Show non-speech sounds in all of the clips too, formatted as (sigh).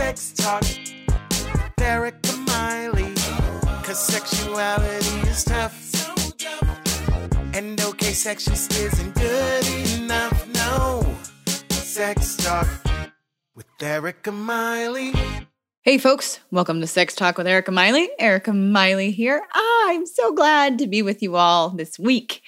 Sex Talk with Erika Miley. Cause sexuality is tough. And okay, sex just isn't good enough. No. Sex Talk with Erika Miley. Hey, folks, welcome to Sex Talk with Erika Miley. Erika Miley here. Ah, I'm so glad to be with you all this week.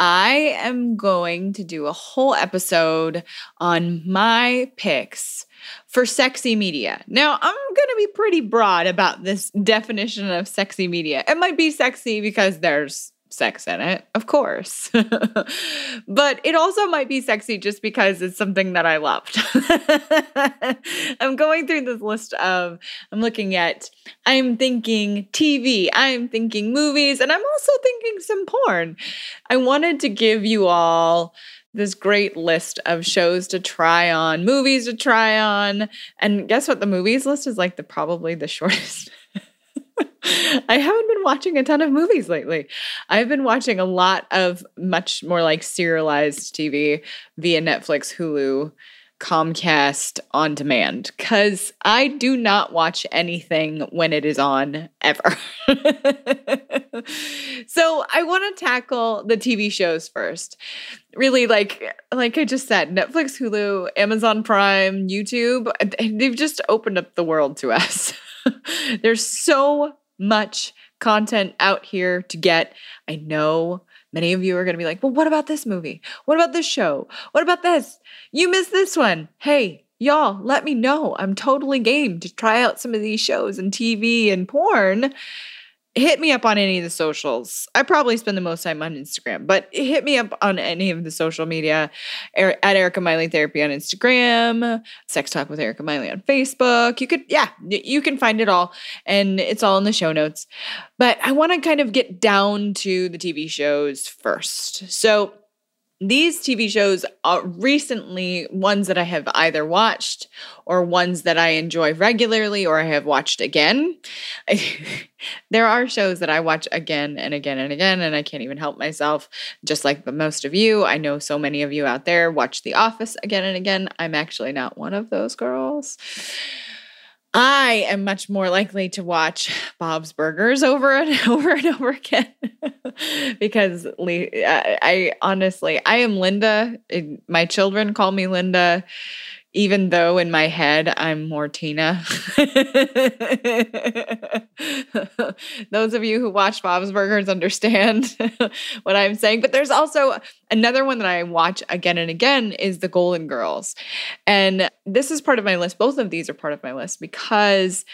I am going to do a whole episode on my picks for sexy media. Now, I'm going to be pretty broad about this definition of sexy media. It might be sexy because there's sex in it, of course. (laughs) but it also might be sexy just because it's something that I loved. (laughs) I'm going through this list of, I'm looking at, I'm thinking TV, I'm thinking movies, and I'm also thinking some porn. I wanted to give you all this great list of shows to try on, movies to try on. And guess what? The movies list is like the probably the (laughs) shortest. I haven't been watching a ton of movies lately. I've been watching a lot of much more like serialized TV via Netflix, Hulu, Comcast on demand because I do not watch anything when it is on ever. (laughs) so I want to tackle the TV shows first. Really, like like I just said, Netflix, Hulu, Amazon Prime, YouTube, they've just opened up the world to us. (laughs) There's so much content out here to get. I know many of you are going to be like, well, what about this movie? What about this show? What about this? You missed this one. Hey, y'all, let me know. I'm totally game to try out some of these shows and TV and porn hit me up on any of the socials. I probably spend the most time on Instagram, but hit me up on any of the social media er, at Erika Miley Therapy on Instagram, Sex Talk with Erika Miley on Facebook. You could, yeah, you can find it all, and it's all in the show notes. But I want to kind of get down to the TV shows first. So these TV shows are recently ones that I have either watched or ones that I enjoy regularly or I have watched again. (laughs) there are shows that I watch again and again and again, and I can't even help myself. Just like the most of you, I know so many of you out there watch The Office again and again. I'm actually not one of those girls. I am much more likely to watch Bob's Burgers over and (laughs) over and over again (laughs) because I, I honestly, I am Linda. My children call me Linda even though in my head I'm more Tina. Those of you who watch Bob's Burgers understand (laughs) what I'm saying. But there's also another one that I watch again and again is The Golden Girls. And this is part of my list. Both of these are part of my list because,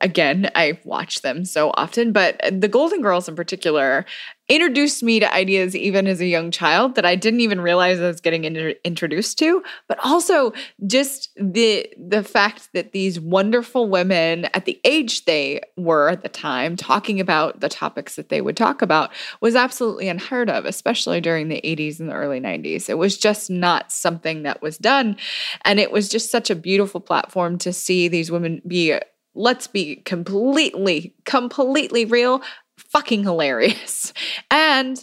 again, I watch them so often. But The Golden Girls in particular introduced me to ideas even as a young child that I didn't even realize I was getting in- introduced to but also just the the fact that these wonderful women at the age they were at the time talking about the topics that they would talk about was absolutely unheard of especially during the 80s and the early 90s it was just not something that was done and it was just such a beautiful platform to see these women be let's be completely completely real fucking hilarious. (laughs) And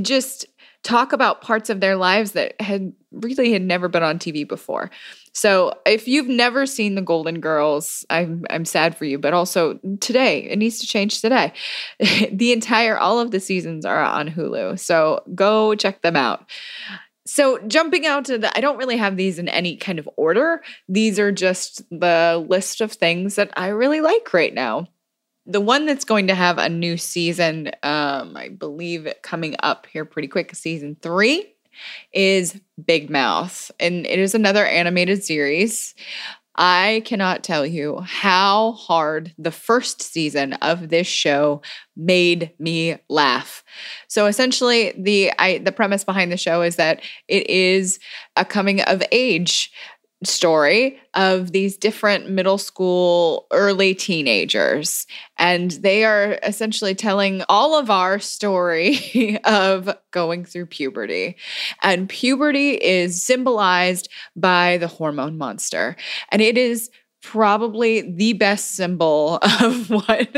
just talk about parts of their lives that had really had never been on TV before. So if you've never seen the Golden Girls, I'm I'm sad for you, but also today it needs to change today. (laughs) the entire all of the seasons are on Hulu. So go check them out. So jumping out to the I don't really have these in any kind of order. These are just the list of things that I really like right now the one that's going to have a new season, um, I believe coming up here pretty quick, season three, is Big Mouth. And it is another animated series. I cannot tell you how hard the first season of this show made me laugh. So essentially the I the premise behind the show is that it is a coming of age story of these different middle school, early teenagers. And they are essentially telling all of our story (laughs) of going through puberty. And puberty is symbolized by the hormone monster. And it is probably the best symbol (laughs) of what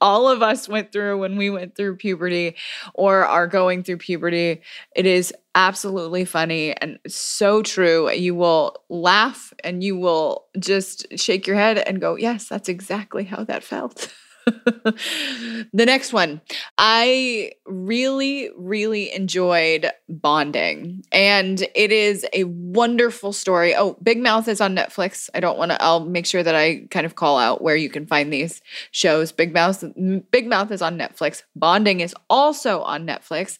all of us went through when we went through puberty or are going through puberty. It is absolutely funny and so true. You will laugh and you will just shake your head and go, Yes, that's exactly how that felt. (laughs) (laughs) the next one. I really, really enjoyed Bonding, and it is a wonderful story. Oh, Big Mouth is on Netflix. I don't want to, I'll make sure that I kind of call out where you can find these shows. Big Mouth, Big Mouth is on Netflix. Bonding is also on Netflix.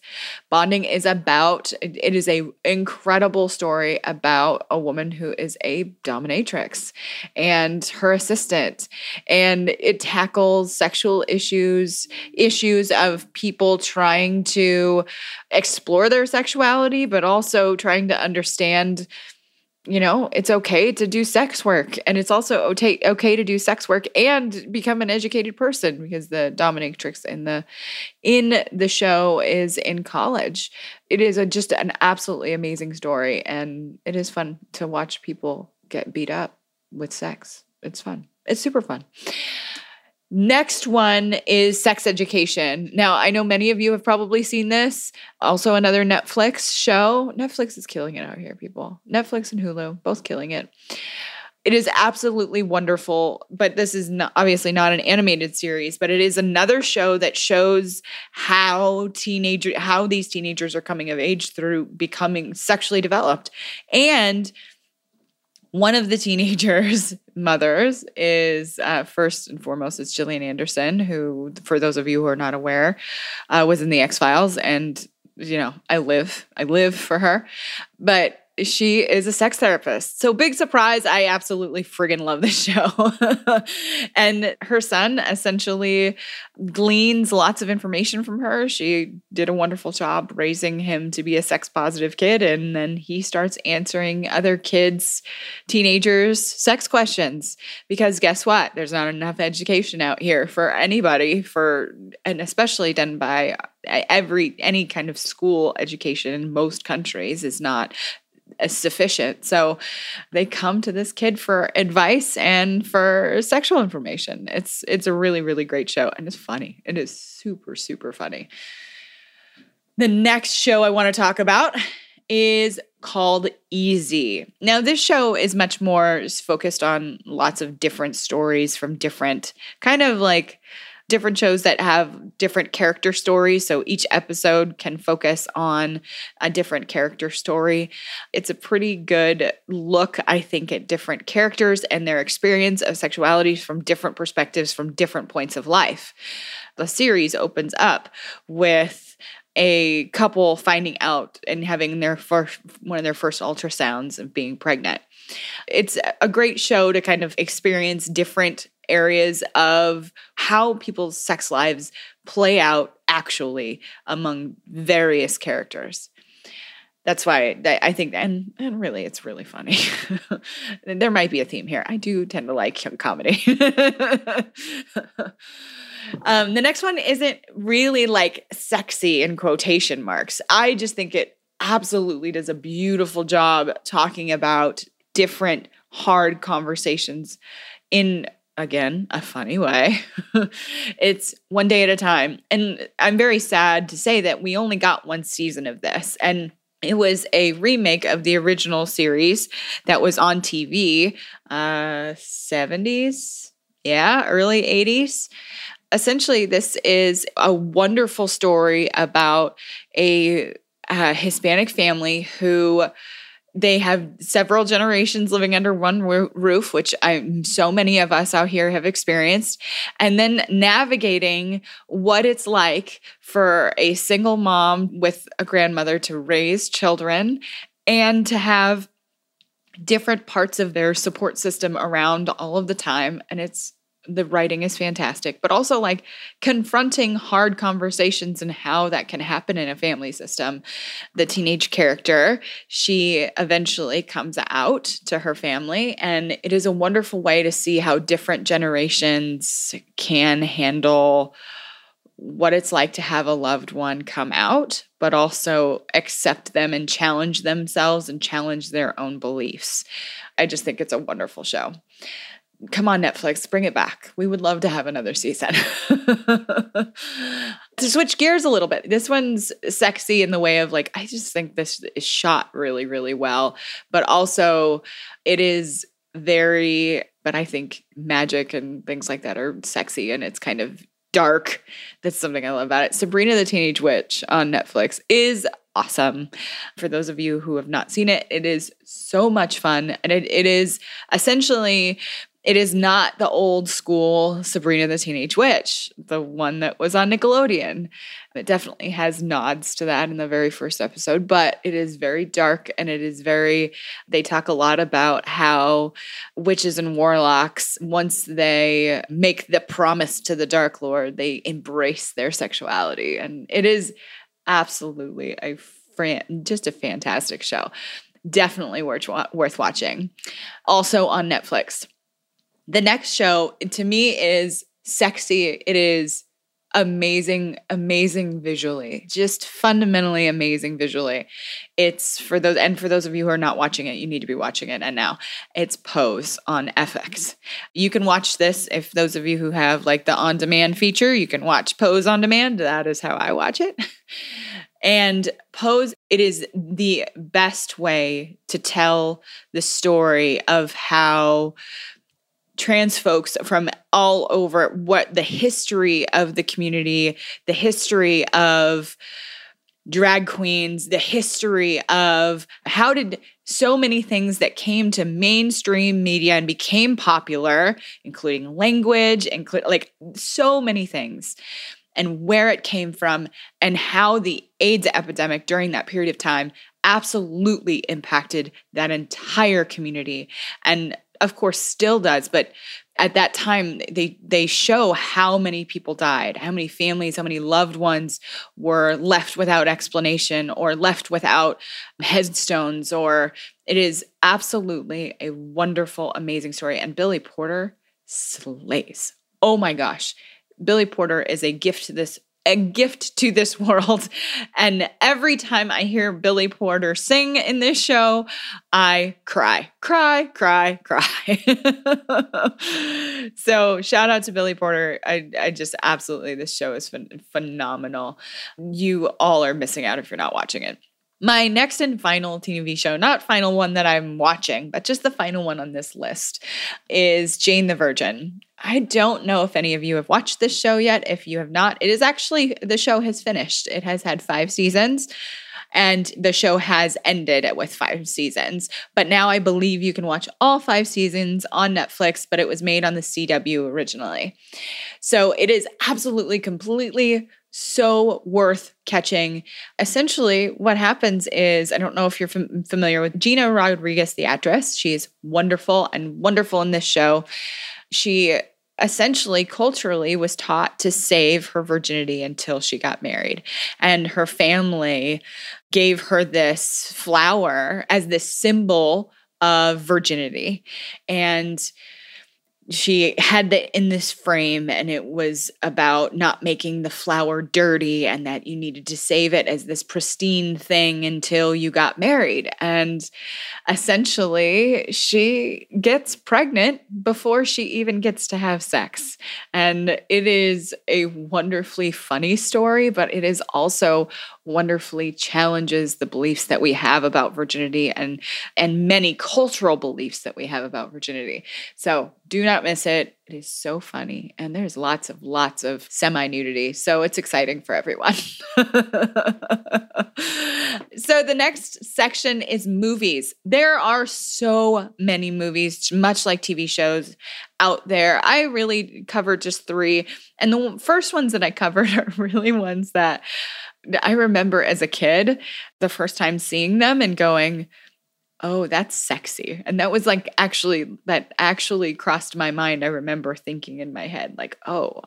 Bonding is about, it is a incredible story about a woman who is a dominatrix and her assistant, and it tackles sexual issues, issues of people trying to explore their sexuality, but also trying to understand you know it's okay to do sex work and it's also okay, to do sex work and become an educated person because the dominatrix in the in the show is in college. It is a, just an absolutely amazing story and it is fun to watch people get beat up with sex. It's fun. It's super fun Next one is sex education. Now, I know many of you have probably seen this. Also, another Netflix show. Netflix is killing it out here, people. Netflix and Hulu, both killing it. It is absolutely wonderful, but this is not, obviously not an animated series, but it is another show that shows how teenager how these teenagers are coming of age through becoming sexually developed. And one of the teenagers' (laughs) mothers is uh, first and foremost is Gillian Anderson, who, for those of you who are not aware, uh, was in the X Files, and you know I live, I live for her. But she is a sex therapist. So big surprise, I absolutely friggin' love this (laughs) show. and her son essentially gleans lots of information from her. She did a wonderful job raising him to be a sex positive kid and then he starts answering other kids, teenagers sex questions because guess what? There's not enough education out here for anybody for and especially done by uh, every any kind of school education in most countries is not sufficient. So they come to this kid for advice and for sexual information. It's it's a really really great show and it's funny. It is super super funny. The next show I want to talk about is called Easy. Now, this show is much more focused on lots of different stories from different kind of like different shows that have different character stories. So each episode can focus on a different character story. It's a pretty good look, I think, at different characters and their experience of sexuality from different perspectives, from different points of life. The series opens up with a couple finding out and having their first one of their first ultrasounds of being pregnant. It's a great show to kind of experience different areas of how people's sex lives play out actually among various characters. That's why I think, and, and really, it's really funny. (laughs) there might be a theme here. I do tend to like comedy. (laughs) um, the next one isn't really like sexy in quotation marks. I just think it absolutely does a beautiful job talking about different hard conversations in again, a funny way. (laughs) it's one day at a time. And I'm very sad to say that we only got one season of this. And it was a remake of the original series that was on TV, uh, 70s, yeah, early 80s. Essentially, this is a wonderful story about a, a Hispanic family who they have several generations living under one roof, which I so many of us out here have experienced, and then navigating what it's like for a single mom with a grandmother to raise children and to have different parts of their support system around all of the time. And it's the writing is fantastic, but also like confronting hard conversations and how that can happen in a family system. The teenage character, she eventually comes out to her family, and it is a wonderful way to see how different generations can handle what it's like to have a loved one come out, but also accept them and challenge themselves and challenge their own beliefs. I just think it's a wonderful show. Come on, Netflix, bring it back. We would love to have another season. (laughs) to switch gears a little bit, this one's sexy in the way of like, I just think this is shot really, really well, but also it is very, but I think magic and things like that are sexy and it's kind of dark. That's something I love about it. Sabrina the Teenage Witch on Netflix is awesome. For those of you who have not seen it, it is so much fun. And it, it is essentially it is not the old school Sabrina the Teenage Witch, the one that was on Nickelodeon. It definitely has nods to that in the very first episode, but it is very dark and it is very, they talk a lot about how witches and warlocks, once they make the promise to the Dark Lord, they embrace their sexuality. And it is absolutely a fran- just a fantastic show. Definitely worth, worth watching. Also on Netflix the next show to me is sexy. It is amazing, amazing visually, just fundamentally amazing visually. It's for those, and for those of you who are not watching it, you need to be watching it. And now it's Pose on FX. You can watch this if those of you who have like the on demand feature, you can watch Pose on demand. That is how I watch it. And Pose, it is the best way to tell the story of how trans folks from all over what the history of the community, the history of drag queens, the history of how did so many things that came to mainstream media and became popular, including language, include like so many things, and where it came from, and how the AIDS epidemic during that period of time absolutely impacted that entire community. And of course still does but at that time they they show how many people died how many families how many loved ones were left without explanation or left without headstones or it is absolutely a wonderful amazing story. And billy porter slays. Oh my gosh. Billy porter is a gift to this a gift to this (laughs) world. And every time I hear Billy Porter sing in this show, I cry, cry, cry, (laughs) cry. so shout out to Billy Porter. I, I just absolutely, this show is ph- phenomenal. You all are missing out if you're not watching it. My next and final TV show, not final one that I'm watching, but just the final one on this list, is Jane the Virgin. I don't know if any of you have watched this show yet. If you have not, it is actually, the show has finished. It has had five seasons and the show has ended with five seasons. But now I believe you can watch all five seasons on Netflix, but it was made on the CW originally. So it is absolutely, completely so worth catching. Essentially, what happens is I don't know if you're fam- familiar with Gina Rodriguez, the actress. She's wonderful and wonderful in this show. She essentially culturally was taught to save her virginity until she got married. And her family gave her this flower as this symbol of virginity. And she had it in this frame and it was about not making the flower dirty and that you needed to save it as this pristine thing until you got married and essentially she gets pregnant before she even gets to have sex and it is a wonderfully funny story but it is also wonderfully challenges the beliefs that we have about virginity and and many cultural beliefs that we have about virginity. So do not miss it. It is so funny and there's lots of lots of semi nudity. So it's exciting for everyone. (laughs) so the next section is movies. There are so many movies much like TV shows out there. I really covered just 3 and the first ones that I covered (laughs) are really ones that I remember as a kid, the first time seeing them and going, oh, that's sexy. And that was like actually, that actually crossed my mind. I remember thinking in my head, like, oh,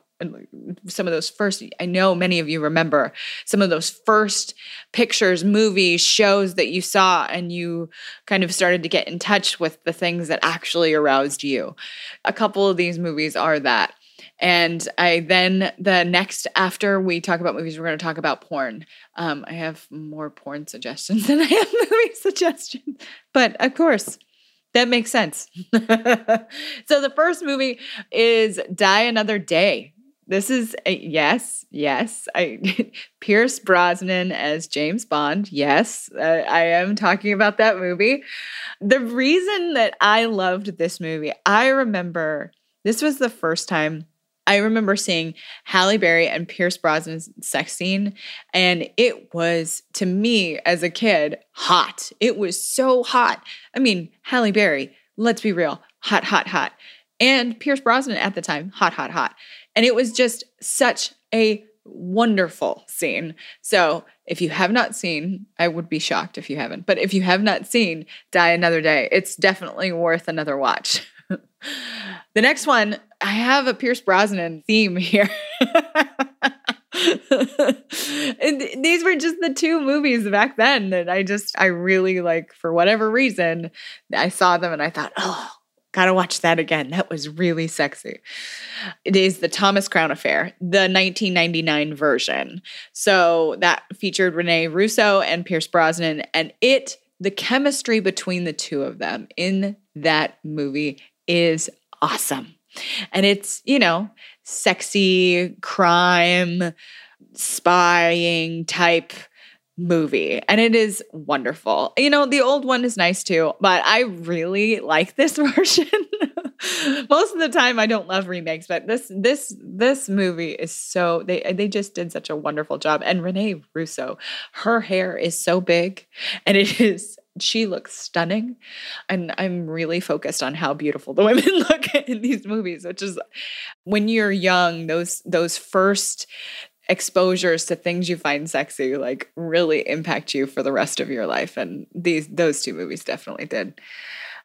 some of those first, I know many of you remember some of those first pictures, movies, shows that you saw, and you kind of started to get in touch with the things that actually aroused you. A couple of these movies are that. And I then, the next, after we talk about movies, we're going to talk about porn. Um, I have more porn suggestions (laughs) than I have movie (laughs) suggestions. But of course, that makes sense. (laughs) so the first movie is Die Another Day. This is a, yes, yes. I Pierce Brosnan as James Bond. Yes, I am talking about that movie. The reason that I loved this movie, I remember this was the first time I remember seeing Halle Berry and Pierce Brosnan's sex scene, and it was to me as a kid hot. It was so hot. I mean, Halle Berry, let's be real, hot, hot, hot. And Pierce Brosnan at the time, hot, hot, hot. And it was just such a wonderful scene. So if you have not seen, I would be shocked if you haven't, but if you have not seen Die Another Day, it's definitely worth another watch. (laughs) the next one, I have a Pierce Brosnan theme here. these were just the two movies back then that I just, I really like, for whatever reason, I saw them and I thought, oh, Gotta watch that again. That was really sexy. It is the Thomas Crown Affair, the 1999 version. So that featured Rene Russo and Pierce Brosnan, and it, the chemistry between the two of them in that movie is awesome. And it's, you know, sexy crime, spying type movie and it is wonderful. You know, the old one is nice too, but I really like this (laughs) version. Most of the time I don't love remakes, but this this this movie is so they they just did such a wonderful job and Rene Russo, her hair is so big and it is she looks stunning and i'm really focused on how beautiful the (laughs) women look in these movies which is when you're young those those first exposures to things you find sexy like really impact you for the rest of your life and these those two movies definitely did.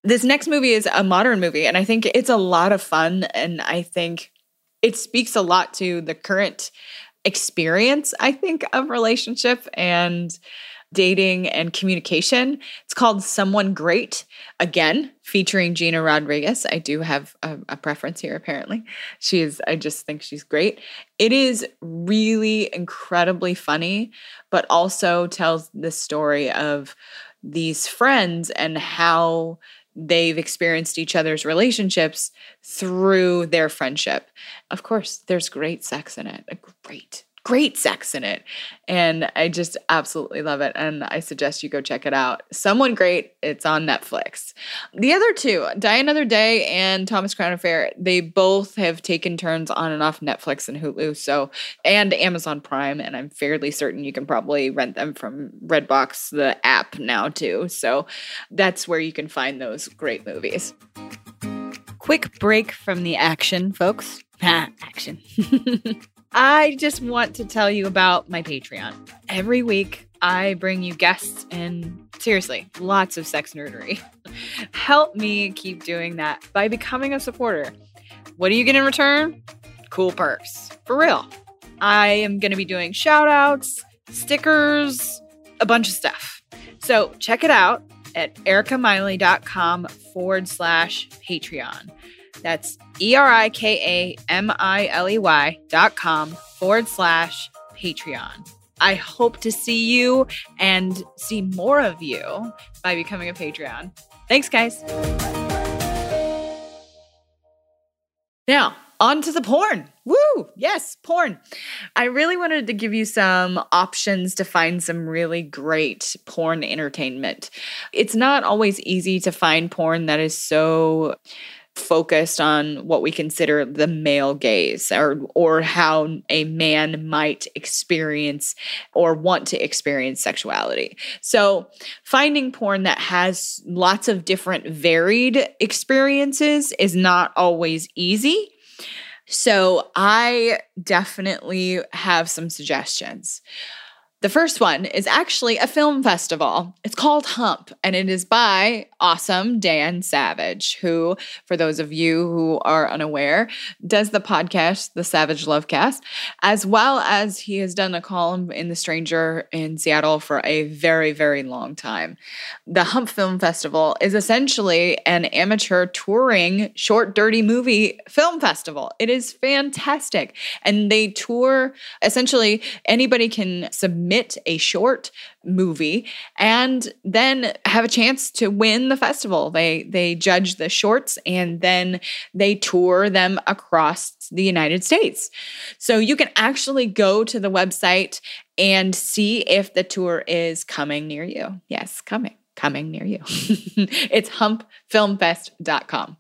This next movie is a modern movie and i think it's a lot of fun and i think it speaks a lot to the current experience i think of relationship and dating and communication. It's called Someone Great, again, featuring Gina Rodriguez. I do have a, a, preference here, apparently. She is, I just think she's great. It is really incredibly funny, but also tells the story of these friends and how they've experienced each other's relationships through their friendship. Of course, there's great sex in it. Great, great sex in it. And I just absolutely love it. And I suggest you go check it out. Someone Great, it's on Netflix. The other two, Die Another Day and Thomas Crown Affair, they both have taken turns on and off Netflix and Hulu. So, and Amazon Prime. And I'm fairly certain you can probably rent them from Redbox, the app now too. So that's where you can find those great movies. Quick break from the action, folks. (laughs) action. (laughs) I just want to tell you about my Patreon. Every week, I bring you guests and seriously, lots of sex nerdery. (laughs) Help me keep doing that by becoming a supporter. What do you get in return? Cool perks. For real. I am going to be doing shout outs, stickers, a bunch of stuff. So check it out at ericamiley.com forward slash Patreon. That's E R I K A M I L E Y dot com forward slash Patreon. I hope to see you and see more of you by becoming a Patreon. Thanks, guys. Now, on to the porn. Woo! Yes, porn. I really wanted to give you some options to find some really great porn entertainment. It's not always easy to find porn that is so focused on what we consider the male gaze or or how a man might experience or want to experience sexuality. So, finding porn that has lots of different varied experiences is not always easy. So, I definitely have some suggestions. The first one is actually a film festival. It's called Hump, and it is by awesome Dan Savage, who, for those of you who are unaware, does the podcast, The Savage Lovecast, as well as he has done a column in The Stranger in Seattle for a very, very long time. The Hump Film Festival is essentially an amateur touring short, dirty movie film festival. It is fantastic. And they tour, essentially, anybody can submit submit a short movie and then have a chance to win the festival. They they judge the shorts and then they tour them across the United States. So you can actually go to the website and see if the tour is coming near you. Yes, coming coming near you. (laughs) it's humpfilmfest.com.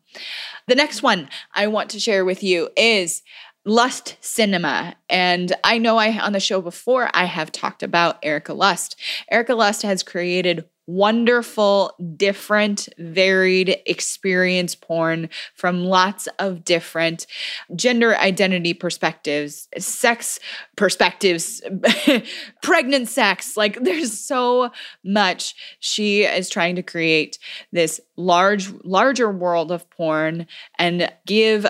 The next one I want to share with you is Lust Cinema. And I know I on the show before I have talked about Erika Lust. Erika Lust has created wonderful, different, varied experience porn from lots of different gender identity perspectives, sex perspectives, (laughs) pregnant sex. Like there's so much. She is trying to create this large, larger world of porn and give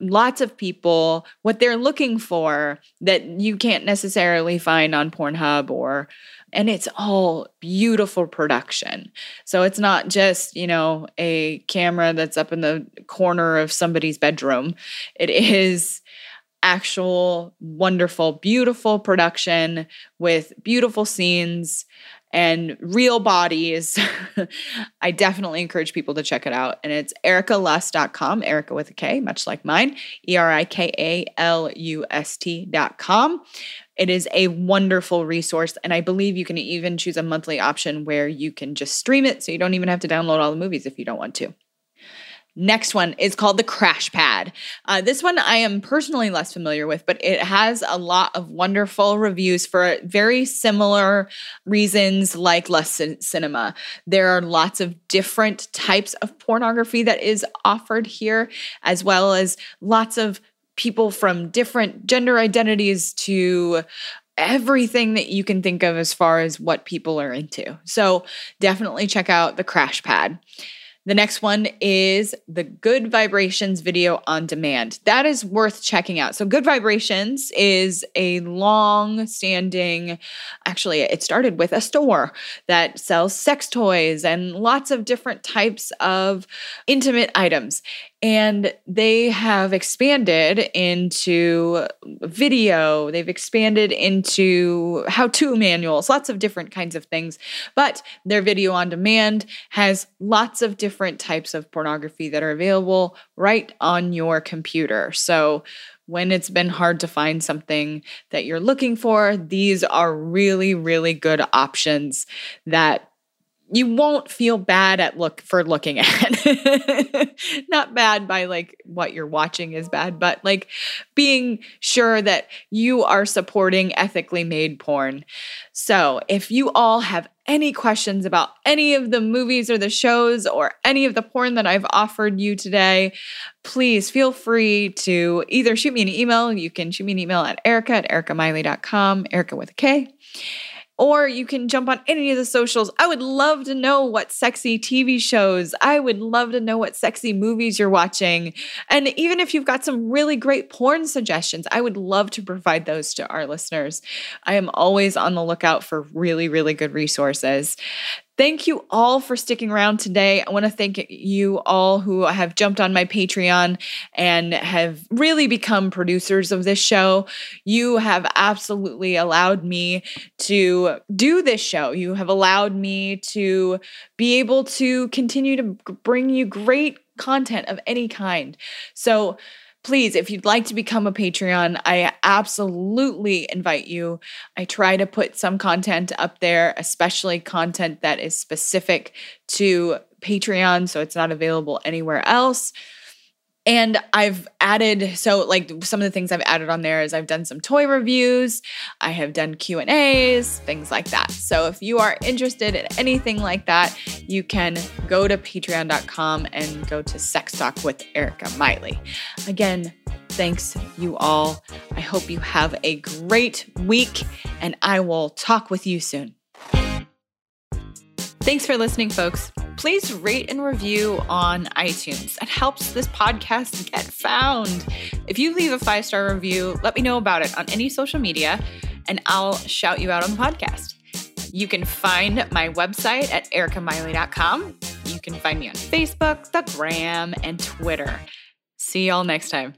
lots of people what they're looking for that you can't necessarily find on Pornhub or and it's all beautiful production. So it's not just, you know, a camera that's up in the corner of somebody's bedroom. It is actual wonderful beautiful production with beautiful scenes and real bodies. (laughs) I definitely encourage people to check it out. And it's erikalust.com, Erika with a K, much like mine, E R I K A L U S T.com. It is a wonderful resource. And I believe you can even choose a monthly option where you can just stream it so you don't even have to download all the movies if you don't want to. Next one is called the Crash Pad. Uh, this one I am personally less familiar with, but it has a lot of wonderful reviews for very similar reasons like Lust Cinema. There are lots of different types of pornography that is offered here, as well as lots of people from different gender identities to everything that you can think of as far as what people are into. So definitely check out the Crash Pad. The next one is the Good Vibrations video on demand. That is worth checking out. So, Good Vibrations is a long standing, actually, it started with a store that sells sex toys and lots of different types of intimate items and they have expanded into video. They've expanded into how-to manuals lots of different kinds of things. But their video on demand has lots of different types of pornography that are available right on your computer. So when it's been hard to find something that you're looking for, these are really, really good options that you won't feel bad at look for looking (laughs) at. Not bad by like what you're watching is bad but like being sure that you are supporting ethically made porn. So if you all have any questions about any of the movies or the shows or any of the porn that I've offered you today, please feel free to either shoot me an email. You can shoot me an email at Erika at erikamiley.com, Erika with a K or you can jump on any of the socials. I would love to know what sexy TV shows, I would love to know what sexy movies you're watching. And even if you've got some really great porn suggestions, I would love to provide those to our listeners. I am always on the lookout for really, really good resources. Thank you all for sticking around today. I want to thank you all who have jumped on my Patreon and have really become producers of this show. You have absolutely allowed me to do this show. You have allowed me to be able to continue to bring you great content of any kind. So, please, if you'd like to become a Patreon, I absolutely invite you. I try to put some content up there, especially content that is specific to Patreon, so it's not available anywhere else. And I've added so like some of the things I've added on there is I've done some toy reviews, I have done Q&As, things like that. So if you are interested in anything like that, you can go to patreon.com and go to Sex Talk with Erika Miley. Again, thanks you all. I hope you have a great week and I will talk with you soon. Thanks for listening, folks please rate and review on iTunes. It helps this podcast get found. If you leave a five star review, let me know about it on any social media and I'll shout you out on the podcast. You can find my website at erikamiley.com. You can find me on Facebook, the Gram, and Twitter. See y'all next time.